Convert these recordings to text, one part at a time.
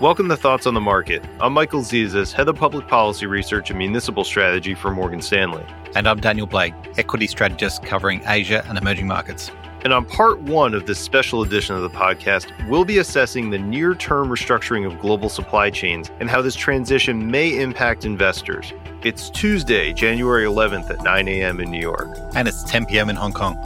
Welcome to Thoughts on the Market. I'm Michael Zezas, Head of Public Policy Research and Municipal Strategy for Morgan Stanley. And I'm Daniel Blake, Equity Strategist covering Asia and emerging markets. And on part one of this special edition of the podcast, we'll be assessing the near term restructuring of global supply chains and how this transition may impact investors. It's Tuesday, January 11th at 9 a.m. in New York. And it's 10 p.m. in Hong Kong.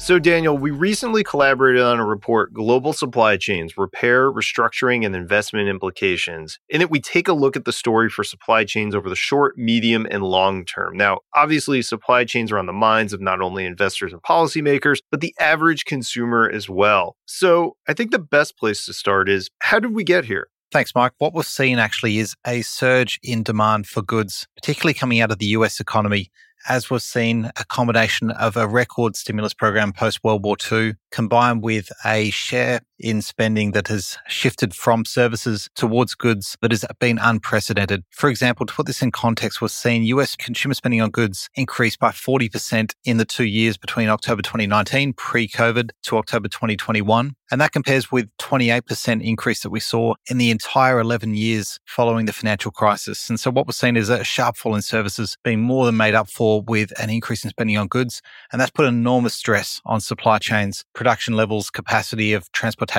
So, Daniel, we recently collaborated on a report, Global Supply Chains Repair, Restructuring, and Investment Implications. In it, we take a look at the story for supply chains over the short, medium, and long term. Now, obviously, supply chains are on the minds of not only investors and policymakers, but the average consumer as well. So, I think the best place to start is how did we get here? Thanks, Mike. What we're seeing actually is a surge in demand for goods, particularly coming out of the US economy as was seen, a combination of a record stimulus program post World War II combined with a share in spending that has shifted from services towards goods that has been unprecedented. For example, to put this in context, we're seeing US consumer spending on goods increase by 40% in the two years between October 2019, pre-COVID, to October 2021. And that compares with 28% increase that we saw in the entire 11 years following the financial crisis. And so what we're seeing is a sharp fall in services being more than made up for with an increase in spending on goods. And that's put enormous stress on supply chains, production levels, capacity of transportation.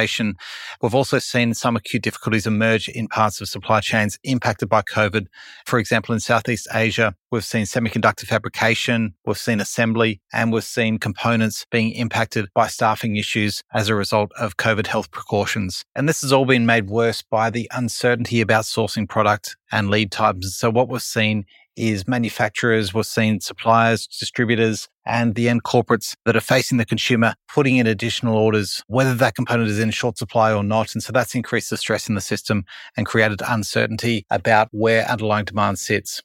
We've also seen some acute difficulties emerge in parts of supply chains impacted by COVID. For example, in Southeast Asia, we've seen semiconductor fabrication, we've seen assembly, and we've seen components being impacted by staffing issues as a result of COVID health precautions. And this has all been made worse by the uncertainty about sourcing product and lead times. So what we've seen is manufacturers, we're seeing suppliers, distributors, and the end corporates that are facing the consumer putting in additional orders, whether that component is in short supply or not. And so that's increased the stress in the system and created uncertainty about where underlying demand sits.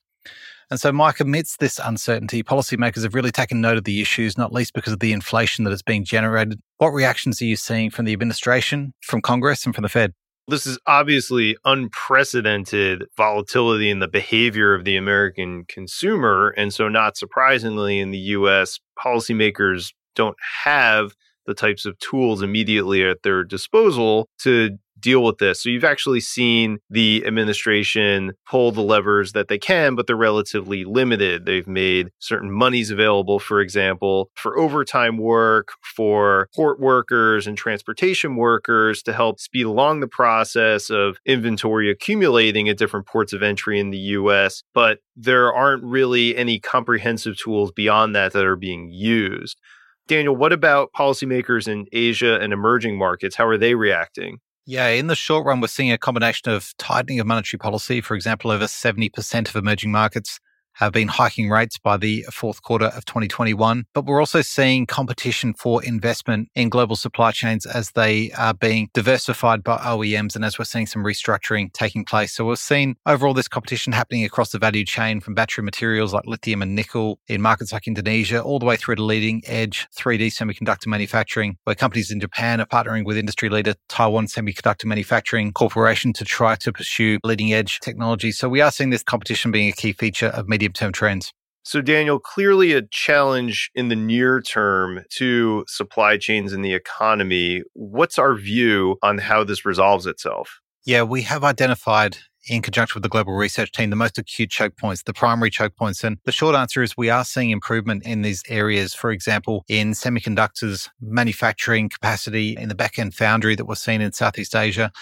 And so, Mike, amidst this uncertainty, policymakers have really taken note of the issues, not least because of the inflation that is being generated. What reactions are you seeing from the administration, from Congress, and from the Fed? This is obviously unprecedented volatility in the behavior of the American consumer. And so, not surprisingly, in the US, policymakers don't have the types of tools immediately at their disposal to deal with this. So you've actually seen the administration pull the levers that they can, but they're relatively limited. They've made certain monies available, for example, for overtime work, for port workers and transportation workers to help speed along the process of inventory accumulating at different ports of entry in the US. But there aren't really any comprehensive tools beyond that that are being used. Daniel, what about policymakers in Asia and emerging markets? How are they reacting? Yeah, in the short run, we're seeing a combination of tightening of monetary policy. For example, over 70% of emerging markets have been hiking rates by the fourth quarter of 2021. But we're also seeing competition for investment in global supply chains as they are being diversified by OEMs and as we're seeing some restructuring taking place. So we're seeing overall this competition happening across the value chain from battery materials like lithium and nickel in markets like Indonesia, all the way through to leading edge 3D semiconductor manufacturing, where companies in Japan are partnering with industry leader Taiwan Semiconductor Manufacturing Corporation to try to pursue leading edge technology. So we are seeing this competition being a key feature of media medium term trends? So, Daniel, clearly a challenge in the near term to supply chains in the economy. What's our view on how this resolves itself? Yeah, we have identified in conjunction with the global research team the most acute choke points, the primary choke points. And the short answer is we are seeing improvement in these areas. For example, in semiconductors, manufacturing capacity in the back end foundry that we're seeing in Southeast Asia,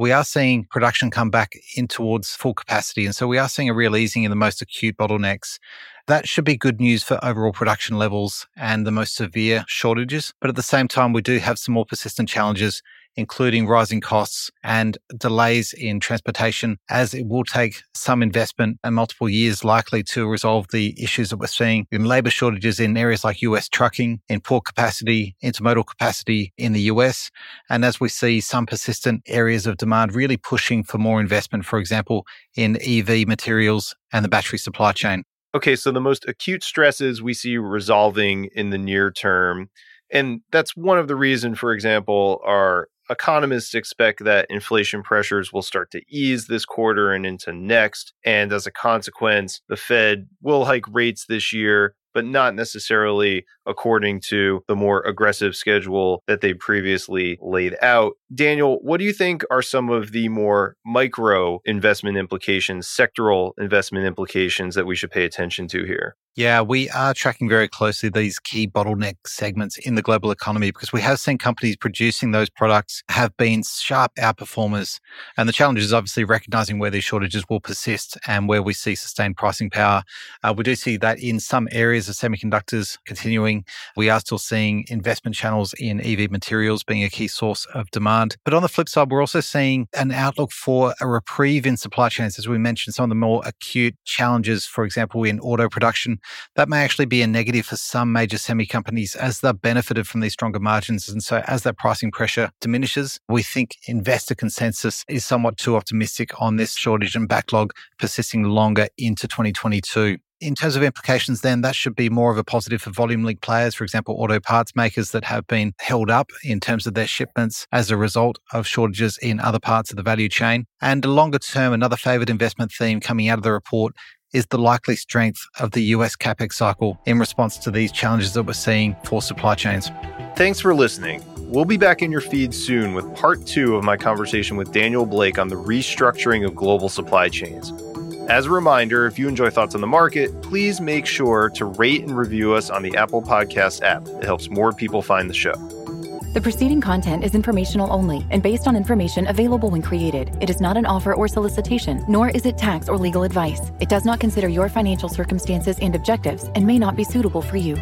we are seeing production come back in towards full capacity. And so we are seeing a real easing in the most acute bottlenecks. That should be good news for overall production levels and the most severe shortages. But at the same time, we do have some more persistent challenges including rising costs and delays in transportation, as it will take some investment and multiple years likely to resolve the issues that we're seeing in labor shortages in areas like US trucking, in port capacity, intermodal capacity in the US. And as we see some persistent areas of demand really pushing for more investment, for example, in EV materials and the battery supply chain. Okay, so the most acute stresses we see resolving in the near term. And that's one of the reason, for example, our economists expect that inflation pressures will start to ease this quarter and into next. And as a consequence, the Fed will hike rates this year. But not necessarily according to the more aggressive schedule that they previously laid out. Daniel, what do you think are some of the more micro investment implications, sectoral investment implications that we should pay attention to here? Yeah, we are tracking very closely these key bottleneck segments in the global economy because we have seen companies producing those products have been sharp outperformers. And the challenge is obviously recognizing where these shortages will persist and where we see sustained pricing power. Uh, we do see that in some areas of semiconductors continuing. We are still seeing investment channels in EV materials being a key source of demand. But on the flip side, we're also seeing an outlook for a reprieve in supply chains. As we mentioned, some of the more acute challenges, for example, in auto production that may actually be a negative for some major semi companies as they've benefited from these stronger margins. And so as that pricing pressure diminishes, we think investor consensus is somewhat too optimistic on this shortage and backlog persisting longer into 2022 in terms of implications, then that should be more of a positive for volume link players, for example, auto parts makers that have been held up in terms of their shipments as a result of shortages in other parts of the value chain. And longer term, another favored investment theme coming out of the report is the likely strength of the US capex cycle in response to these challenges that we're seeing for supply chains. Thanks for listening. We'll be back in your feed soon with part two of my conversation with Daniel Blake on the restructuring of global supply chains. As a reminder, if you enjoy Thoughts on the Market, please make sure to rate and review us on the Apple Podcast app. It helps more people find the show. The preceding content is informational only and based on information available when created. It is not an offer or solicitation, nor is it tax or legal advice. It does not consider your financial circumstances and objectives and may not be suitable for you.